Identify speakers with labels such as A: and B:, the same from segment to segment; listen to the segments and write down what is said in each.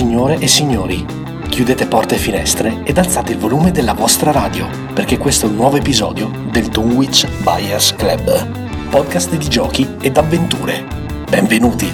A: Signore e signori, chiudete porte e finestre ed alzate il volume della vostra radio, perché questo è un nuovo episodio del Dunwich Buyers Club, podcast di giochi ed avventure. Benvenuti!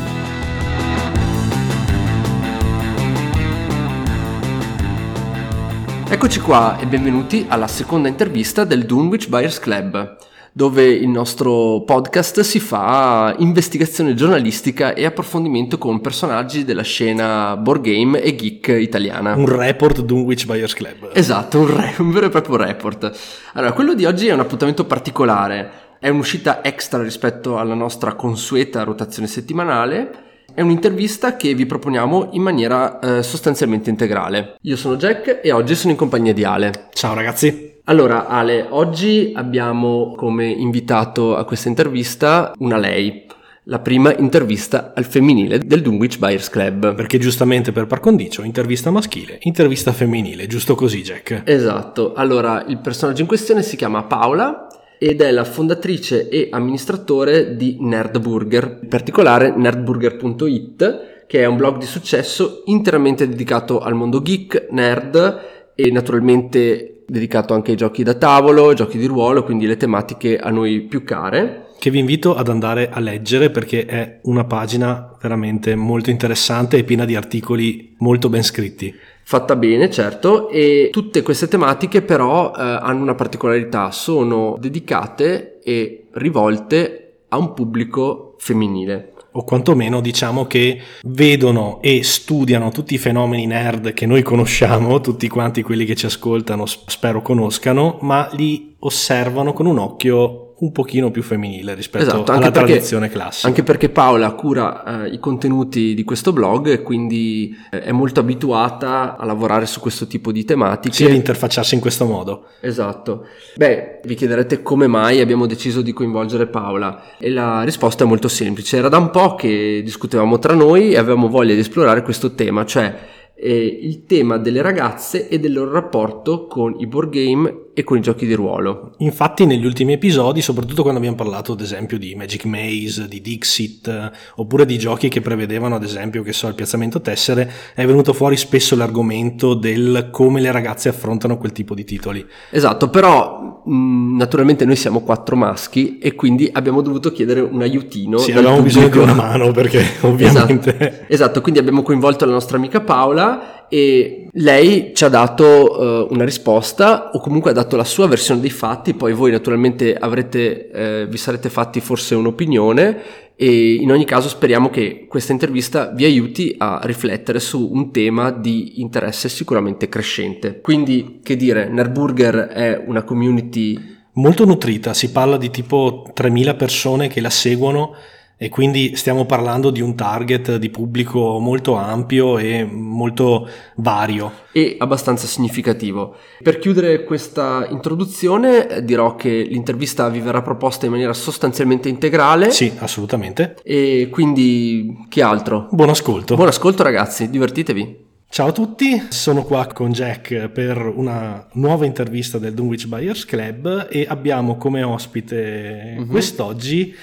B: Eccoci qua e benvenuti alla seconda intervista del Dunwich Buyers Club dove il nostro podcast si fa investigazione giornalistica e approfondimento con personaggi della scena board game e geek italiana.
A: Un report Dunwich Buyers Club.
B: Esatto, un, re- un vero e proprio report. Allora, quello di oggi è un appuntamento particolare, è un'uscita extra rispetto alla nostra consueta rotazione settimanale. È un'intervista che vi proponiamo in maniera eh, sostanzialmente integrale. Io sono Jack e oggi sono in compagnia di Ale.
A: Ciao ragazzi.
B: Allora Ale, oggi abbiamo come invitato a questa intervista una lei, la prima intervista al femminile del Dunwich Buyers Club.
A: Perché giustamente per par condicio, intervista maschile, intervista femminile, giusto così Jack.
B: Esatto, allora il personaggio in questione si chiama Paola ed è la fondatrice e amministratore di Nerdburger, in particolare nerdburger.it, che è un blog di successo interamente dedicato al mondo geek, nerd e naturalmente dedicato anche ai giochi da tavolo, giochi di ruolo, quindi le tematiche a noi più care.
A: Che vi invito ad andare a leggere perché è una pagina veramente molto interessante e piena di articoli molto ben scritti.
B: Fatta bene, certo, e tutte queste tematiche però eh, hanno una particolarità, sono dedicate e rivolte a un pubblico femminile
A: o quantomeno diciamo che vedono e studiano tutti i fenomeni nerd che noi conosciamo, tutti quanti quelli che ci ascoltano spero conoscano, ma li osservano con un occhio un pochino più femminile rispetto esatto, alla perché, tradizione classica.
B: Anche perché Paola cura eh, i contenuti di questo blog e quindi eh, è molto abituata a lavorare su questo tipo di tematiche.
A: Sì, ad interfacciarsi in questo modo.
B: Esatto. Beh, vi chiederete come mai abbiamo deciso di coinvolgere Paola e la risposta è molto semplice. Era da un po' che discutevamo tra noi e avevamo voglia di esplorare questo tema, cioè eh, il tema delle ragazze e del loro rapporto con i board game e con i giochi di ruolo.
A: Infatti negli ultimi episodi, soprattutto quando abbiamo parlato ad esempio di Magic Maze, di Dixit, oppure di giochi che prevedevano ad esempio, che so, il piazzamento tessere, è venuto fuori spesso l'argomento del come le ragazze affrontano quel tipo di titoli.
B: Esatto, però mh, naturalmente noi siamo quattro maschi e quindi abbiamo dovuto chiedere un aiutino.
A: Sì, avevamo pubblico. bisogno di una mano perché ovviamente...
B: Esatto. esatto, quindi abbiamo coinvolto la nostra amica Paola e lei ci ha dato uh, una risposta o comunque ha dato la sua versione dei fatti, poi voi naturalmente avrete, eh, vi sarete fatti forse un'opinione e in ogni caso speriamo che questa intervista vi aiuti a riflettere su un tema di interesse sicuramente crescente. Quindi che dire, Nerdburger è una community
A: molto nutrita, si parla di tipo 3000 persone che la seguono e quindi stiamo parlando di un target di pubblico molto ampio e molto vario.
B: E abbastanza significativo. Per chiudere questa introduzione eh, dirò che l'intervista vi verrà proposta in maniera sostanzialmente integrale.
A: Sì, assolutamente.
B: E quindi che altro?
A: Buon ascolto.
B: Buon ascolto ragazzi, divertitevi.
A: Ciao a tutti, sono qua con Jack per una nuova intervista del Dunwich Buyers Club e abbiamo come ospite uh-huh. quest'oggi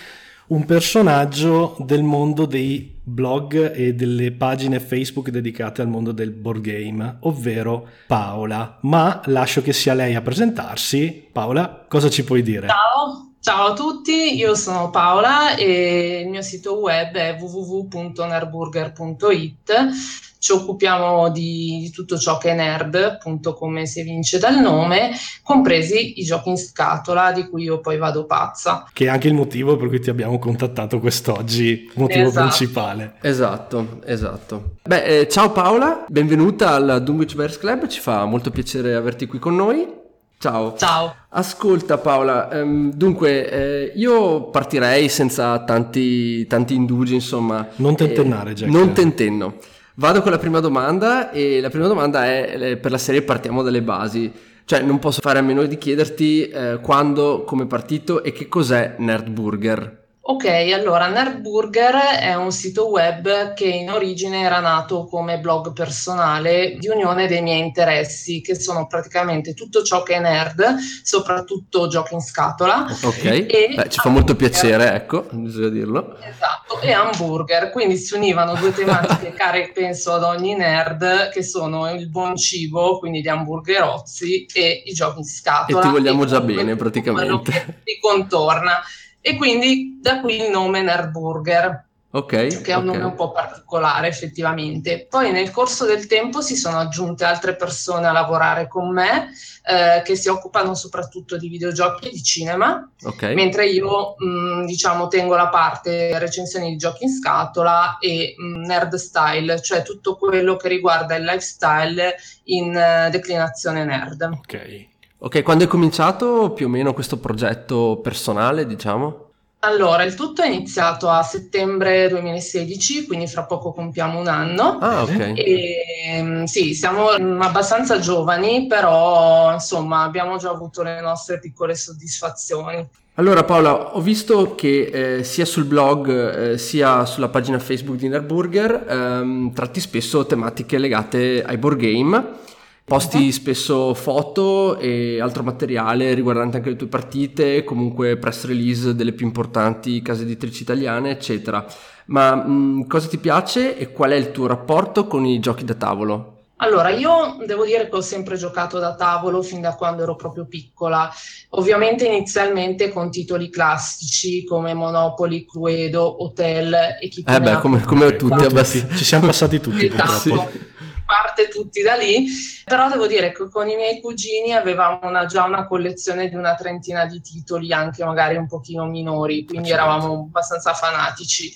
A: un personaggio del mondo dei blog e delle pagine Facebook dedicate al mondo del board game, ovvero Paola. Ma lascio che sia lei a presentarsi. Paola, cosa ci puoi dire?
C: Ciao. Ciao a tutti, io sono Paola e il mio sito web è www.nerburger.it ci occupiamo di, di, tutto ciò che è nerd, appunto come si evince dal nome, compresi i giochi in scatola di cui io poi vado pazza.
A: Che è anche il motivo per cui ti abbiamo contattato quest'oggi, motivo esatto. principale.
B: Esatto, esatto. Beh, eh, ciao Paola, benvenuta al Dunwich Bears Club, ci fa molto piacere averti qui con noi. Ciao.
C: Ciao.
B: Ascolta Paola, ehm, dunque eh, io partirei senza tanti, tanti indugi, insomma.
A: Non tentennare, eh, Jack.
B: Non tentenno. Vado con la prima domanda e la prima domanda è per la serie partiamo dalle basi. Cioè non posso fare a meno di chiederti eh, quando, come partito e che cos'è Nerdburger.
C: Ok, allora Nerdburger è un sito web che in origine era nato come blog personale di unione dei miei interessi, che sono praticamente tutto ciò che è nerd, soprattutto giochi in scatola.
B: Ok, e Beh, ci fa molto piacere, ecco, bisogna dirlo.
C: Esatto, e hamburger, quindi si univano due tematiche care penso ad ogni nerd, che sono il buon cibo, quindi gli hamburgerozzi, e i giochi in scatola.
B: E ti vogliamo già bene praticamente.
C: Che ti contorna e quindi da qui il nome Nerdburger.
B: Okay,
C: che è un okay. nome un po' particolare effettivamente. Poi nel corso del tempo si sono aggiunte altre persone a lavorare con me eh, che si occupano soprattutto di videogiochi e di cinema,
B: okay.
C: mentre io mh, diciamo tengo la parte recensioni di giochi in scatola e mh, nerd style, cioè tutto quello che riguarda il lifestyle in uh, declinazione nerd.
B: Ok. Ok, quando è cominciato più o meno questo progetto personale, diciamo?
C: Allora, il tutto è iniziato a settembre 2016, quindi fra poco compiamo un anno.
B: Ah, ok.
C: E, ehm, sì, siamo abbastanza giovani, però insomma abbiamo già avuto le nostre piccole soddisfazioni.
B: Allora Paola, ho visto che eh, sia sul blog eh, sia sulla pagina Facebook di Nerburger ehm, tratti spesso tematiche legate ai board game Posti uh-huh. spesso foto e altro materiale riguardante anche le tue partite, comunque press release delle più importanti case editrici italiane, eccetera. Ma mh, cosa ti piace e qual è il tuo rapporto con i giochi da tavolo?
C: Allora, io devo dire che ho sempre giocato da tavolo fin da quando ero proprio piccola. Ovviamente inizialmente con titoli classici come Monopoly, Cluedo, Hotel e chi
B: Eh beh, come, come tutti,
A: abbassi- ci siamo passati tutti
C: esatto.
A: purtroppo
C: parte tutti da lì, però devo dire che con i miei cugini avevamo una, già una collezione di una trentina di titoli, anche magari un pochino minori, quindi certo. eravamo abbastanza fanatici.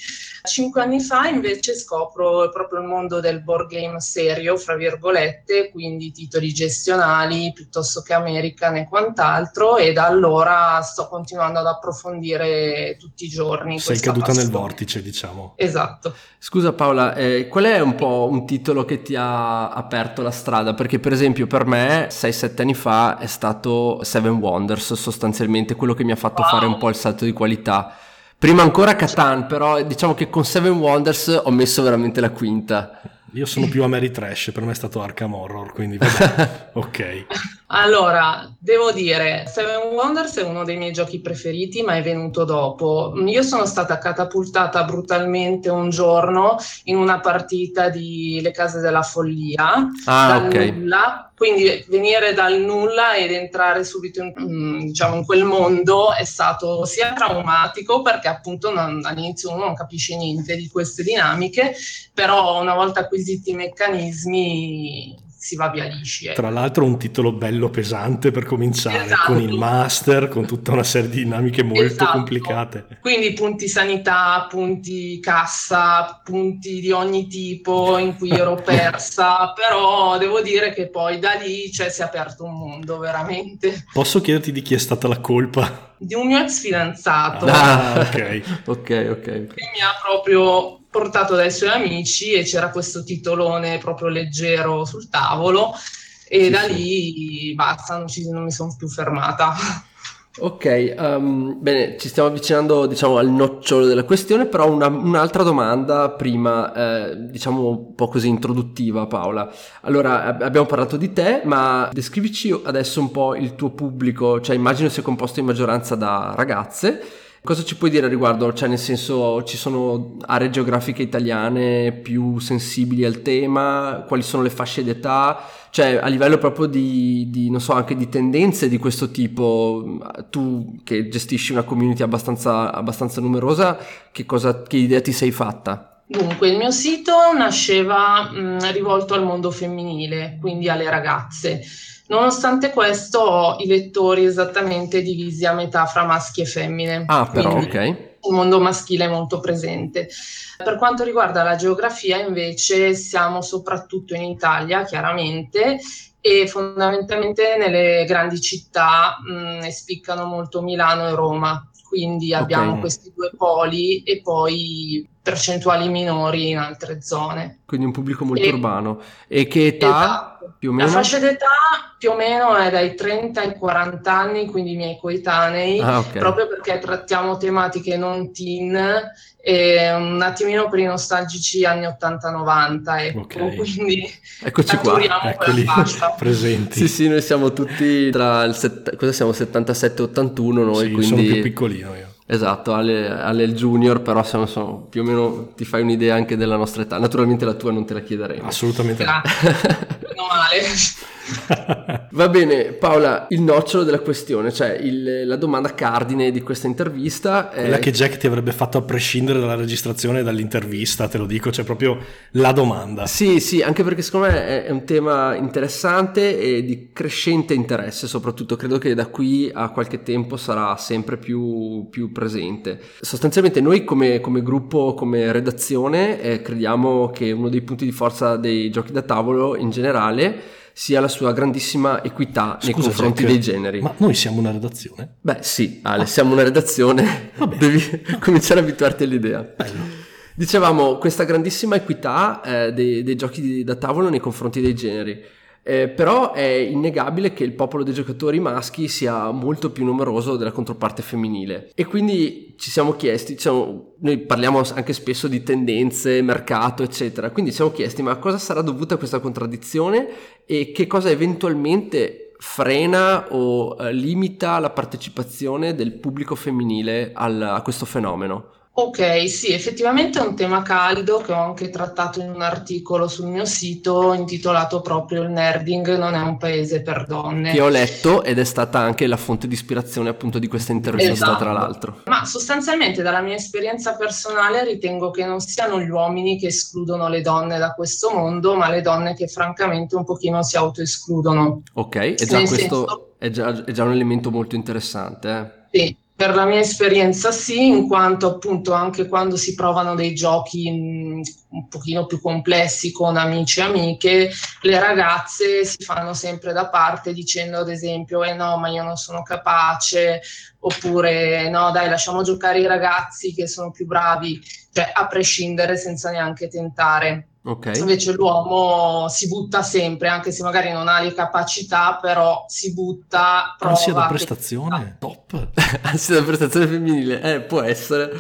C: Cinque anni fa invece scopro proprio il mondo del board game serio, fra virgolette, quindi titoli gestionali piuttosto che American e quant'altro, e da allora sto continuando ad approfondire tutti i giorni.
A: Sei caduta passione. nel vortice, diciamo.
C: Esatto.
B: Scusa Paola, eh, qual è un po' un titolo che ti ha aperto la strada? Perché per esempio per me 6-7 anni fa è stato Seven Wonders, sostanzialmente quello che mi ha fatto wow. fare un po' il salto di qualità Prima ancora Catan, però diciamo che con Seven Wonders ho messo veramente la quinta.
A: Io sono più a Mary Trash, per me è stato Arkham Horror, quindi vabbè, ok.
C: Allora, devo dire, Seven Wonders è uno dei miei giochi preferiti, ma è venuto dopo. Io sono stata catapultata brutalmente un giorno in una partita di Le Case della Follia,
B: ah, ok.
C: nulla, quindi venire dal nulla ed entrare subito in, mm, diciamo, in quel mondo è stato sia traumatico perché appunto non, all'inizio uno non capisce niente di queste dinamiche, però una volta acquisiti i meccanismi si va via lisci.
A: Eh. Tra l'altro un titolo bello pesante per cominciare, esatto. con il master, con tutta una serie di dinamiche molto esatto. complicate.
C: Quindi punti sanità, punti cassa, punti di ogni tipo in cui ero persa, però devo dire che poi da lì cioè, si è aperto un mondo veramente.
A: Posso chiederti di chi è stata la colpa?
C: Di un mio ex fidanzato.
B: Ah, ok, ok, ok.
C: Che mi ha proprio portato dai suoi amici e c'era questo titolone proprio leggero sul tavolo e sì, da sì. lì basta, non, ci, non mi sono più fermata.
B: Ok, um, bene, ci stiamo avvicinando diciamo al nocciolo della questione, però una, un'altra domanda prima, eh, diciamo un po' così introduttiva Paola. Allora, abbiamo parlato di te, ma descrivici adesso un po' il tuo pubblico, cioè immagino sia composto in maggioranza da ragazze Cosa ci puoi dire a riguardo? Cioè, nel senso, ci sono aree geografiche italiane più sensibili al tema? Quali sono le fasce d'età? Cioè, a livello proprio di, di non so, anche di tendenze di questo tipo, tu che gestisci una community abbastanza, abbastanza numerosa, che, cosa, che idea ti sei fatta?
C: Dunque, il mio sito nasceva mh, rivolto al mondo femminile, quindi alle ragazze. Nonostante questo ho i lettori esattamente divisi a metà fra maschi e femmine.
B: Ah, però, ok.
C: Il mondo maschile è molto presente. Per quanto riguarda la geografia, invece, siamo soprattutto in Italia, chiaramente, e fondamentalmente nelle grandi città mh, ne spiccano molto Milano e Roma. Quindi abbiamo okay. questi due poli e poi percentuali minori in altre zone.
B: Quindi un pubblico molto e, urbano. E che età?
C: Esatto
B: Più o meno?
C: La fascia d'età più o meno è dai 30 ai 40 anni, quindi i miei coetanei,
B: Ah, ok.
C: proprio perché trattiamo tematiche non teen e un attimino per i nostalgici anni 80-90, ecco,
A: Ok.
C: quindi
B: Eccoci qua.
A: Eccoli presenti.
B: Sì, sì, noi siamo tutti tra il set- cosa siamo 77 e 81 noi,
A: Sì,
B: quindi
A: sono più piccolino io.
B: Esatto, Ale, Ale il junior, però siamo, sono- più o meno ti fai un'idea anche della nostra età. Naturalmente la tua non te la chiederemo.
A: Assolutamente no.
C: Grazie, meno male.
B: Va bene, Paola, il nocciolo della questione, cioè il- la domanda cardine di questa intervista è...
A: Quella che Jack ti avrebbe fatto a prescindere dalla registrazione e dall'intervista, te lo dico, c'è proprio la domanda.
B: Sì, sì, anche perché secondo me è, è un tema interessante e di crescente interesse, soprattutto credo che da qui a qualche tempo sarà sempre più, più presente. Sostanzialmente noi come, come gruppo, come redazione, eh, crediamo che uno dei punti di forza dei giochi da tavolo in generale sia la sua grandissima equità nei
A: Scusa,
B: confronti
A: Jack,
B: dei generi.
A: Ma noi siamo una redazione?
B: Beh sì, Ale, siamo una redazione,
A: Vabbè.
B: devi cominciare a abituarti all'idea.
A: Bello.
B: Dicevamo questa grandissima equità eh, dei, dei giochi da tavolo nei confronti dei generi. Eh, però è innegabile che il popolo dei giocatori maschi sia molto più numeroso della controparte femminile e quindi ci siamo chiesti, diciamo, noi parliamo anche spesso di tendenze, mercato eccetera, quindi ci siamo chiesti ma cosa sarà dovuta questa contraddizione e che cosa eventualmente frena o eh, limita la partecipazione del pubblico femminile al- a questo fenomeno.
C: Ok, sì, effettivamente è un tema caldo che ho anche trattato in un articolo sul mio sito intitolato proprio Il nerding non è un paese per donne.
B: che ho letto ed è stata anche la fonte di ispirazione appunto di questa intervista
C: Esatto.
B: tra l'altro.
C: Ma sostanzialmente dalla mia esperienza personale ritengo che non siano gli uomini che escludono le donne da questo mondo, ma le donne che francamente un pochino si autoescludono.
B: Ok, e già
C: Nel
B: questo
C: senso-
B: è, già, è già un elemento molto interessante. eh.
C: Sì, per la mia esperienza sì, in quanto appunto anche quando si provano dei giochi mh, un pochino più complessi con amici e amiche, le ragazze si fanno sempre da parte dicendo ad esempio eh no, ma io non sono capace, oppure no, dai, lasciamo giocare i ragazzi che sono più bravi, cioè a prescindere senza neanche tentare.
B: Ok,
C: Invece l'uomo si butta sempre, anche se magari non ha le capacità, però si butta, prova.
A: Ansia da
C: che-
A: prestazione? Top.
B: anzi la prestazione femminile, eh, può essere.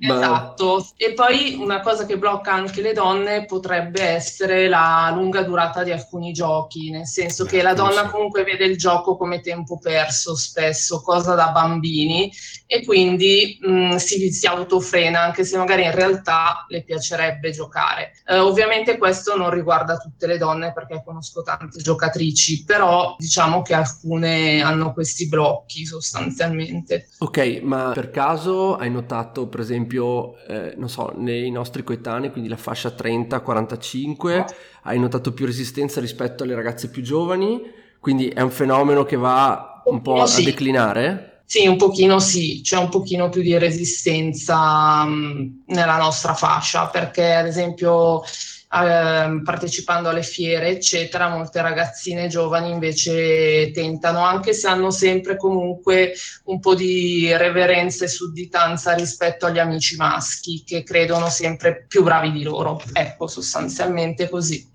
C: Esatto, e poi una cosa che blocca anche le donne potrebbe essere la lunga durata di alcuni giochi, nel senso
A: Beh,
C: che la
A: quello
C: donna comunque vede il gioco come tempo perso spesso, cosa da bambini, e quindi mh, si, si autofrena, anche se magari in realtà le piacerebbe giocare. Eh, ovviamente questo non riguarda tutte le donne perché conosco tante giocatrici, però diciamo che alcune hanno questi blocchi sostanzialmente.
B: Ok, ma per caso hai notato, per esempio, eh, non so, nei nostri coetanei, quindi la fascia 30-45, hai notato più resistenza rispetto alle ragazze più giovani? Quindi è un fenomeno che va un po' a
C: Sì.
B: declinare?
C: Sì, un pochino sì, c'è un pochino più di resistenza mh, nella nostra fascia, perché ad esempio ehm, partecipando alle fiere, eccetera, molte ragazzine giovani invece tentano, anche se hanno sempre comunque un po' di reverenza e sudditanza rispetto agli amici maschi, che credono sempre più bravi di loro. Ecco, sostanzialmente così.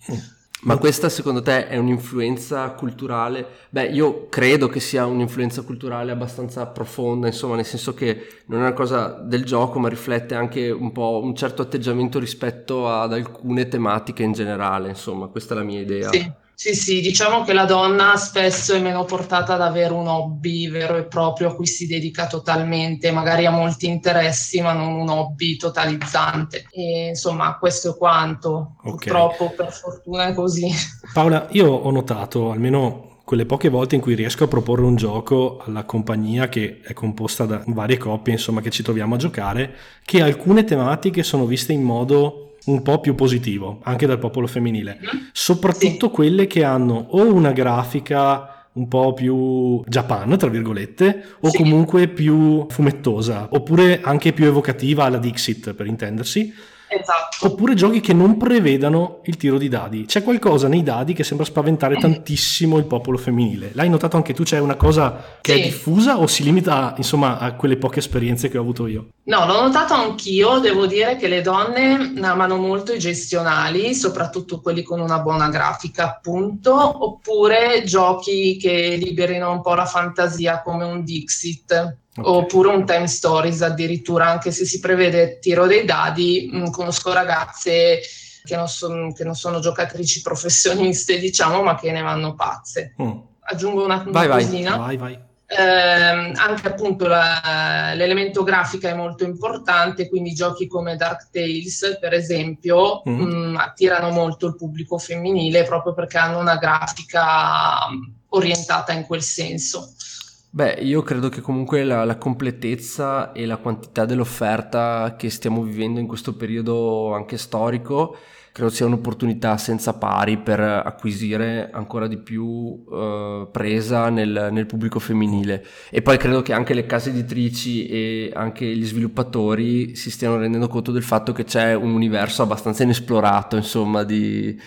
B: Ma questa secondo te è un'influenza culturale? Beh, io credo che sia un'influenza culturale abbastanza profonda, insomma, nel senso che non è una cosa del gioco, ma riflette anche un po' un certo atteggiamento rispetto ad alcune tematiche in generale, insomma, questa è la mia idea.
C: Sì, sì, sì, diciamo che la donna spesso è meno portata ad avere un hobby vero e proprio a cui si dedica totalmente, magari ha molti interessi, ma non un hobby totalizzante. E, insomma, questo è quanto.
A: Ok.
C: Purtroppo, per fortuna è così.
A: Paola, io ho notato almeno quelle poche volte in cui riesco a proporre un gioco alla compagnia che è composta da varie coppie, insomma, che ci troviamo a giocare, che alcune tematiche sono viste in modo un po' più positivo, anche dal popolo femminile, soprattutto quelle che hanno o una grafica un po' più Japan, tra virgolette, o
C: Sì.
A: comunque più fumettosa, oppure anche più evocativa alla Dixit, per intendersi,
C: Esatto.
A: Oppure giochi che non prevedano il tiro di dadi. C'è qualcosa nei dadi che sembra spaventare tantissimo il popolo femminile. L'hai notato anche tu? C'è una cosa che sì. è diffusa o si limita insomma a quelle poche esperienze che ho avuto io?
C: No, l'ho notato anch'io. Devo dire che le donne amano molto i gestionali, soprattutto quelli con una buona grafica, appunto, oppure giochi che liberino un po' la fantasia come un Dixit. Okay. Oppure un time stories addirittura, anche se si prevede tiro dei dadi, mh, mm, conosco ragazze che non, son, che non, sono giocatrici professioniste, diciamo, ma che ne vanno pazze. Mm. Aggiungo una,
B: vai,
C: cosina.
B: Vai, vai.
C: Eh, anche appunto la, l'elemento grafica è molto importante, quindi giochi come Dark Tales, per esempio, mm. mh, attirano molto il pubblico femminile proprio perché hanno una grafica mm, orientata in quel senso.
B: Beh, io credo che comunque la, la, completezza e la quantità dell'offerta che stiamo vivendo in questo periodo anche storico credo sia un'opportunità senza pari per acquisire ancora di più uh, presa nel, nel, pubblico femminile. E poi credo che anche le case editrici e anche gli sviluppatori si stiano rendendo conto del fatto che c'è un universo abbastanza inesplorato insomma di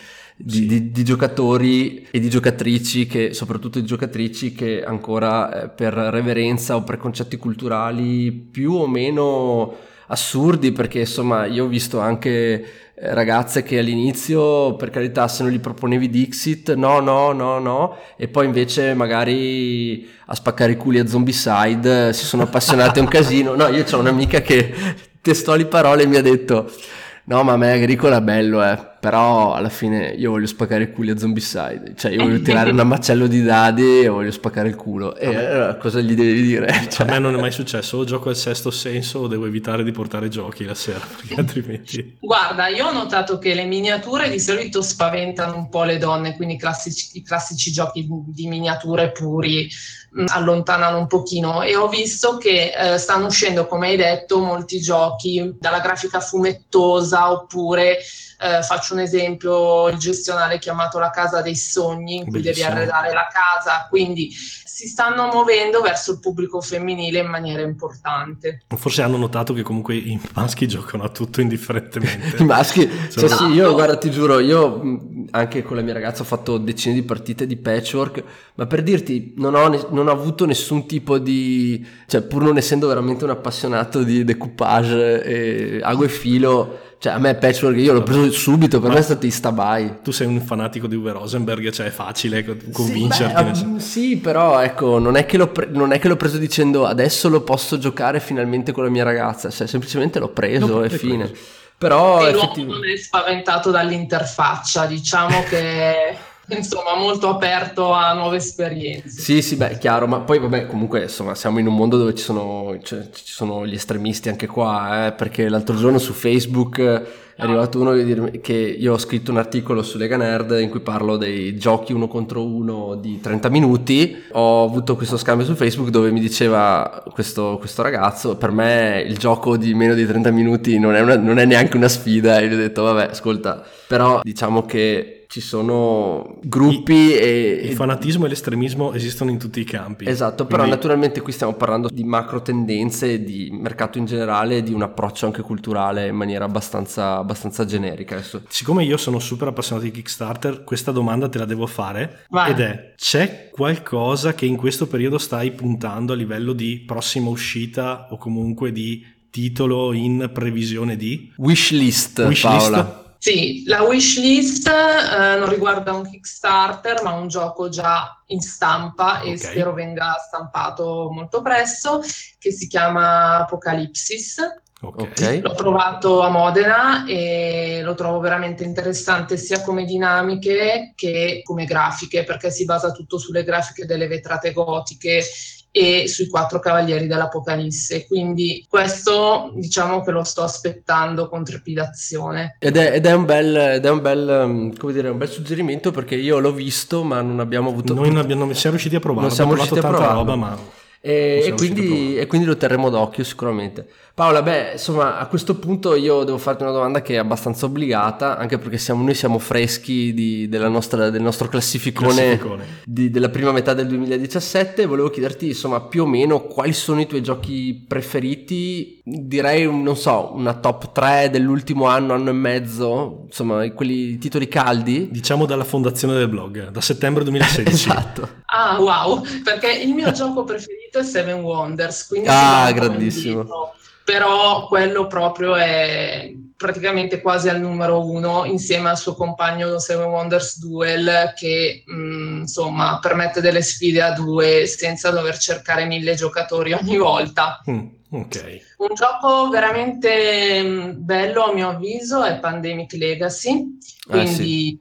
B: di, sì. di, di, giocatori e di giocatrici che, soprattutto di giocatrici che ancora eh, per reverenza o preconcetti culturali più o meno assurdi perché insomma io ho visto anche eh, ragazze che all'inizio per carità se non gli proponevi Dixit no no no no e poi invece magari a spaccare i culi a Zombicide si sono appassionate un casino no io ho un'amica che testuali parole mi ha detto no ma a me Agricola bello eh però alla fine io voglio spaccare il culo a Zombicide, cioè io voglio tirare un macello di dadi e voglio spaccare il culo. E allora cosa gli devi dire?
A: Cioè... A me non è mai successo, o gioco al sesto senso o devo evitare di portare giochi la sera, perché altrimenti...
C: Guarda, io ho notato che le miniature di solito spaventano un po' le donne, quindi i classici, i classici giochi di miniature puri mh, mm, allontanano un pochino e ho visto che eh, stanno uscendo, come hai detto, molti giochi dalla grafica fumettosa oppure eh, faccio un esempio, il gestionale chiamato la casa dei sogni, in cui Bellissimo. devi arredare la casa, quindi si stanno muovendo verso il pubblico femminile in maniera importante.
A: Forse hanno notato che comunque i maschi giocano a tutto indifferentemente.
B: I maschi, cioè, sì, io guarda, ti giuro, io anche con la mia ragazza ho fatto decine di partite di patchwork, ma per dirti, non ho, non ho avuto nessun tipo di, cioè pur non essendo veramente un appassionato di decoupage e ago e filo, cioè, a me Patchwork io l'ho preso subito, per Ma me è stato Istabai.
A: Tu sei un fanatico di Uwe Rosenberg, cioè è facile convincerti.
B: Sì, beh, sì però ecco, non è, pre- non è, che l'ho preso dicendo adesso lo posso giocare finalmente con la mia ragazza, cioè semplicemente l'ho preso e fine. Preso. Però
C: e effettivamente... non è spaventato dall'interfaccia, diciamo che insomma molto aperto a nuove esperienze.
B: Sì, sì, beh, chiaro, ma poi vabbè, comunque insomma siamo in un mondo dove ci sono, cioè, ci sono gli estremisti anche qua, eh, perché l'altro giorno su Facebook è arrivato uno che, che io ho scritto un articolo su Lega Nerd in cui parlo dei giochi uno contro uno di 30 minuti. Ho avuto questo scambio su Facebook dove mi diceva questo, questo ragazzo: Per me il gioco di meno di 30 minuti non è, una, non è neanche una sfida. E gli ho detto: Vabbè, ascolta, però diciamo che ci sono gruppi
A: I,
B: e...
A: Il fanatismo e l'estremismo esistono in tutti i campi.
B: Esatto, però Quindi... naturalmente qui stiamo parlando di macro tendenze, di mercato in generale e di un approccio anche culturale in maniera abbastanza, abbastanza generica. Adesso.
A: Siccome io sono super appassionato di Kickstarter, questa domanda te la devo fare Vai. ed è, c'è qualcosa che in questo periodo stai puntando a livello di prossima uscita o comunque di titolo in previsione di?
B: Wishlist, Wish Paola.
C: Sì, la wishlist eh, non riguarda un Kickstarter, ma un gioco già in stampa okay. e spero venga stampato molto presto, che si chiama Apocalipsis. Okay. L'ho trovato a Modena e lo trovo veramente interessante sia come dinamiche che come grafiche, perché si basa tutto sulle grafiche delle vetrate gotiche e sui quattro cavalieri dell'Apocalisse. Quindi questo diciamo che lo sto aspettando con trepidazione.
B: Ed è, ed è un bel, ed è un bel, come dire, un bel suggerimento perché io l'ho visto ma non abbiamo avuto...
A: Noi non, abbiamo, non siamo riusciti a provare,
B: non siamo riusciti a provare.
A: roba ma...
B: E, e, quindi, e, quindi, lo terremo d'occhio sicuramente. Paola, beh, insomma, a questo punto io devo farti una domanda che è abbastanza obbligata, anche perché siamo, noi siamo freschi di, nostra, del nostro classificone, classificone. Di, della prima metà del 2017. Volevo chiederti, insomma, più o meno quali sono i tuoi giochi preferiti? Direi, non so, una top 3 dell'ultimo anno, anno e mezzo, insomma, quelli titoli caldi?
A: Diciamo dalla fondazione del blog, da settembre 2016.
B: esatto.
C: Ah, wow, perché il mio gioco preferito è Seven Wonders, quindi
B: ah, grandissimo
C: però quello proprio è praticamente quasi al numero uno insieme al suo compagno Seven Wonders Duel che mh, mm, insomma permette delle sfide a due senza dover cercare mille giocatori ogni volta.
A: Mm, okay.
C: Un gioco veramente mm, bello a mio avviso è Pandemic Legacy, quindi ah, sì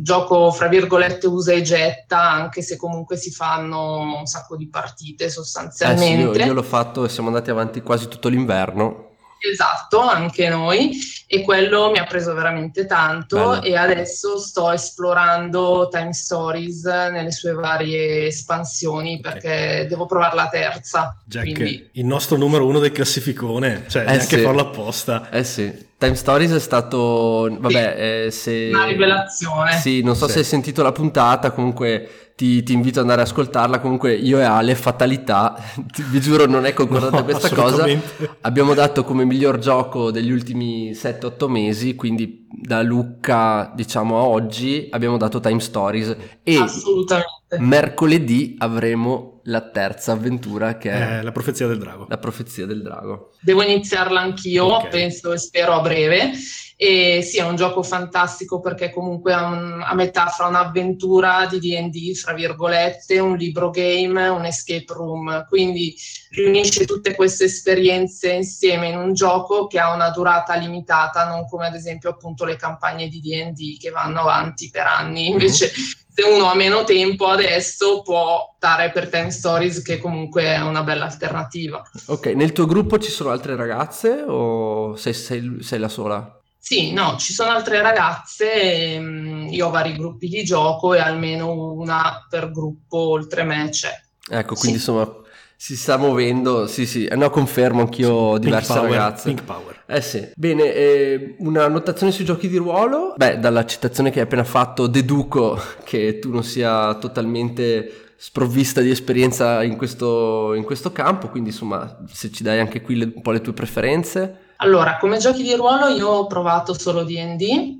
C: Gioco fra virgolette usa e getta, anche se comunque si fanno un sacco di partite sostanzialmente.
B: Eh sì, io, io l'ho fatto e siamo andati avanti quasi tutto l'inverno.
C: Esatto, anche noi e quello mi ha preso veramente tanto Bello. e adesso sto esplorando Time Stories nelle sue varie espansioni okay. perché devo provare la terza.
A: Jack, quindi... il nostro numero uno del classificone, cioè eh neanche sì. farlo apposta.
B: Eh sì. Time Stories è stato, vabbè, sì. eh, se...
C: una rivelazione.
B: Sì, non so sì. se hai sentito la puntata, comunque ti, ti, invito ad andare ad ascoltarla. Comunque, io e Ale, fatalità, ti, vi giuro, non è concordata no, questa cosa. Abbiamo dato come miglior gioco degli ultimi 7-8 mesi, quindi da Lucca, diciamo, a oggi, abbiamo dato Time Stories. E
C: Assolutamente.
B: Mercoledì avremo la terza avventura che è
A: eh, La profezia del drago.
B: La profezia del drago.
C: Devo iniziarla anch'io, okay. penso e spero a breve. E sì, è un gioco fantastico perché comunque è un, a metà fra un'avventura di DD, fra virgolette, un libro game, un escape room. Quindi riunisce tutte queste esperienze insieme in un gioco che ha una durata limitata, non come ad esempio appunto le campagne di DD che vanno avanti per anni. Mhm. Invece mm-hmm se uno ha meno tempo adesso può optare per Time Stories che comunque è una bella alternativa.
B: Ok, nel tuo gruppo ci sono altre ragazze o sei, sei, sei la sola?
C: Sì, no, ci sono altre ragazze, ehm, io ho vari gruppi di gioco e almeno una per gruppo oltre me c'è.
B: Ecco, quindi sì. insomma si sta muovendo, sì sì, no confermo anch'io sì, diverse
A: power,
B: ragazze.
A: Pink Power.
B: Eh sì. Bene, eh, una notazione sui giochi di ruolo? Beh, dalla citazione che hai appena fatto deduco che tu non sia totalmente sprovvista di esperienza in questo, in questo campo, quindi insomma se ci dai anche qui le, un po' le tue preferenze.
C: Allora, come giochi di ruolo io ho provato solo D&D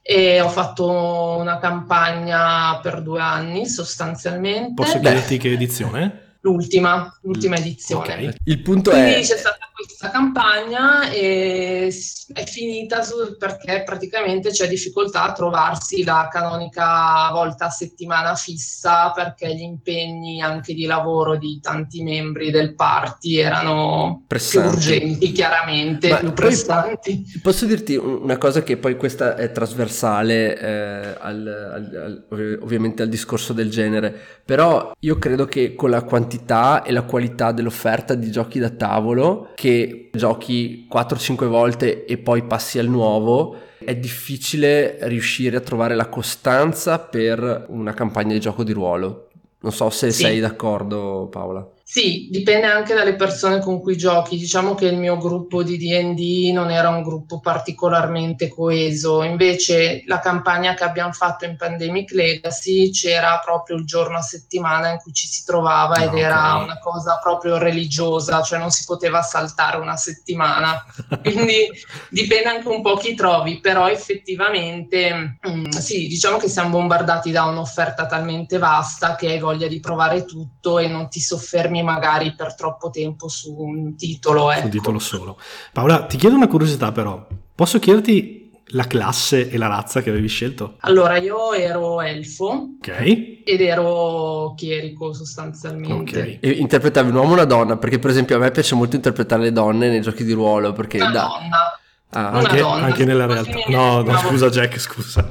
C: e ho fatto una campagna per due anni sostanzialmente.
A: Posso chiederti che edizione?
C: L'ultima, l'ultima edizione.
B: Okay. Il punto
C: Quindi
B: è...
C: c'è stata questa campagna e è finita su, perché praticamente c'è difficoltà a trovarsi la canonica volta a settimana fissa perché gli impegni anche di lavoro di tanti membri del party erano pressanti. più urgenti chiaramente, Ma più pressanti.
B: Posso dirti una cosa che poi questa è trasversale eh, al, al, al, ovviamente al discorso del genere, però io credo che con la quantità e la qualità dell'offerta di giochi da tavolo che che giochi 4-5 volte e poi passi al nuovo, è difficile riuscire a trovare la costanza per una campagna di gioco di ruolo. Non so se sì. sei d'accordo Paola.
C: Sì, dipende anche dalle persone con cui giochi. Diciamo che il mio gruppo di DD non era un gruppo particolarmente coeso, invece la campagna che abbiamo fatto in Pandemic Legacy c'era proprio il giorno a settimana in cui ci si trovava ed okay. era una cosa proprio religiosa, cioè non si poteva saltare una settimana. Quindi dipende anche un po' chi trovi, però effettivamente mh, mm, sì, diciamo che siamo bombardati da un'offerta talmente vasta che hai voglia di provare tutto e non ti soffermi fermi magari per troppo tempo su un titolo. Ecco.
A: Un titolo solo. Paola, ti chiedo una curiosità però. Posso chiederti la classe e la razza che avevi scelto?
C: Allora, io ero elfo.
A: Ok.
C: Ed ero chierico sostanzialmente.
B: Ok. E interpretavi un uomo o una donna? Perché per esempio a me piace molto interpretare le donne nei giochi di ruolo. Perché
C: una
B: da...
C: donna.
A: Ah, anche, anche, nella realtà. No, no, scusa Jack, scusa.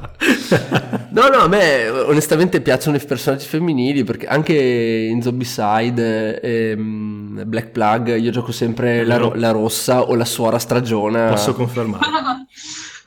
B: no, no, a me onestamente piacciono i personaggi femminili perché anche in Zombicide e um, Black Plug io gioco sempre la, la, rossa o la suora stragiona.
A: Posso confermare.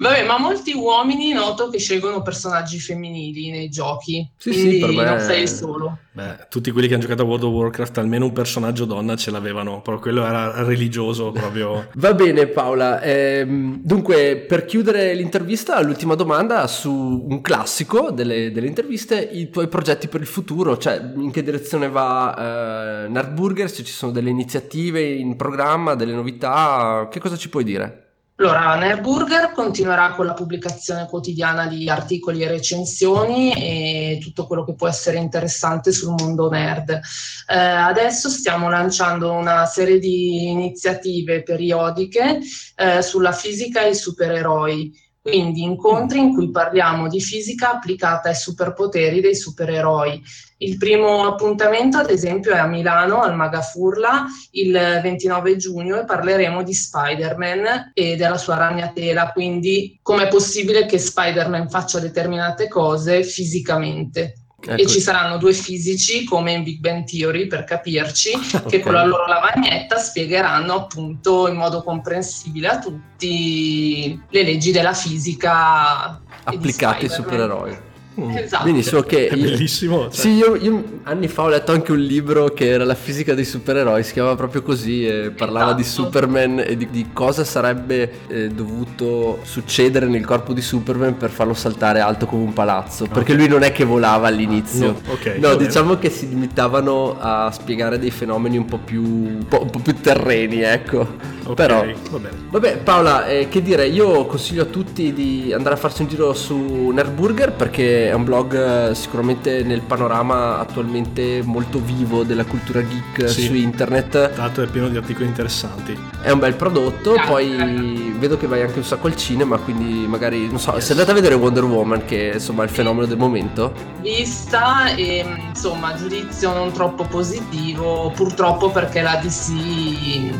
C: Vabbè, ma molti uomini noto che scelgono personaggi femminili nei giochi.
B: Sì, sì, per me...
C: non sei il solo.
A: Beh, tutti quelli che hanno giocato a World of Warcraft, almeno un personaggio donna ce l'avevano, però quello era religioso proprio.
B: Va bene Paola, ehm, dunque per chiudere l'intervista, l'ultima domanda su un classico delle, delle, interviste, i tuoi progetti per il futuro, cioè in che direzione va eh, Nerdburger, se ci sono delle iniziative in programma, delle novità, che cosa ci puoi dire?
C: Allora, Nerburger continuerà con la pubblicazione quotidiana di articoli e recensioni e tutto quello che può essere interessante sul mondo nerd. Eh, adesso stiamo lanciando una serie di iniziative periodiche eh, sulla fisica e i supereroi quindi incontri in cui parliamo di fisica applicata ai superpoteri dei supereroi. Il primo appuntamento, ad esempio, è a Milano, al Magafurla, il 29 giugno e parleremo di Spider-Man e della sua ragnatela, quindi com'è possibile che Spider-Man faccia determinate cose fisicamente. Ecco. E ci saranno due fisici come in Big Bang Theory per capirci okay. che con la loro lavagnetta spiegheranno appunto in modo comprensibile a tutti le leggi della fisica
B: applicate ai supereroi.
C: Mm. Esatto.
B: Benissimo, che
A: è bellissimo.
B: Cioè. Sì, io, io, anni fa ho letto anche un libro che era la fisica dei supereroi, si chiamava proprio così e parlava esatto. di Superman e di, di cosa sarebbe eh, dovuto succedere nel corpo di Superman per farlo saltare alto come un palazzo, okay. perché lui non è che volava all'inizio.
A: No, okay,
B: no diciamo che si limitavano a spiegare dei fenomeni un po' più, un po', un po più terreni, ecco. Okay, Però, vabbè. vabbè Paola, eh, che dire, io consiglio a tutti di andare a farsi un giro su Nerdburger perché è un blog eh, sicuramente nel panorama attualmente molto vivo della cultura geek sì. su internet.
A: Tra l'altro è pieno di articoli interessanti.
B: È un bel prodotto, poi vedo che vai anche un sacco al cinema, quindi magari, non so, yes. se andate a vedere Wonder Woman, che insomma è il fenomeno del momento.
C: Vista e insomma giudizio non troppo positivo, purtroppo perché la DC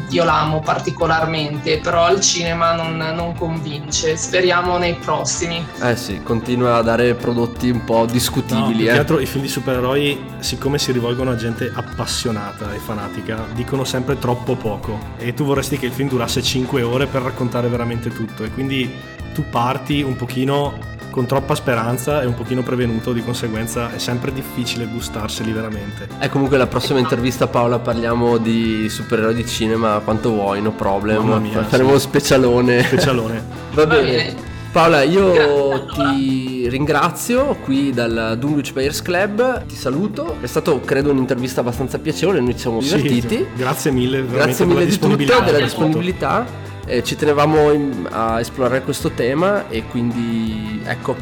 C: io l'amo particolarmente, però al cinema non, non convince. Speriamo nei prossimi.
B: Eh sì, continua a dare prodotti prodotti un po' discutibili.
A: No,
B: eh.
A: altro i film di supereroi, siccome si rivolgono a gente appassionata e fanatica, dicono sempre troppo poco. E tu vorresti che il film durasse 5 ore per raccontare veramente tutto. E quindi tu parti un pochino con troppa speranza e un pochino prevenuto, di conseguenza è sempre difficile gustarseli veramente.
B: E comunque la prossima intervista Paola parliamo di supereroi di cinema quanto vuoi, no problem. Mia, Faremo sì. uno specialone.
A: Specialone.
B: Va bene. Paola, io ti ringrazio qui dal Dunwich Players Club, ti saluto, è stato credo un'intervista abbastanza piacevole, noi ci siamo divertiti.
A: Sì, grazie mille,
B: grazie mille di tutto, della disponibilità. Eh, ci tenevamo in, a esplorare questo tema e quindi ecco,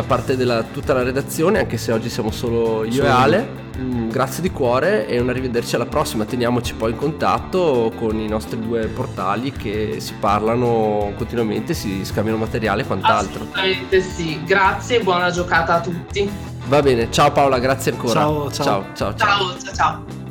B: da parte della tutta la redazione, anche se oggi siamo solo io sì. e Ale Mm, grazie di cuore e un arrivederci alla prossima. Teniamoci poi in contatto con i nostri due portali che si parlano continuamente, si scambiano materiale e quant'altro.
C: Assolutamente sì. Grazie e buona giocata a tutti.
B: Va bene, ciao Paola, grazie ancora.
A: ciao.
C: ciao, ciao. ciao. ciao, ciao.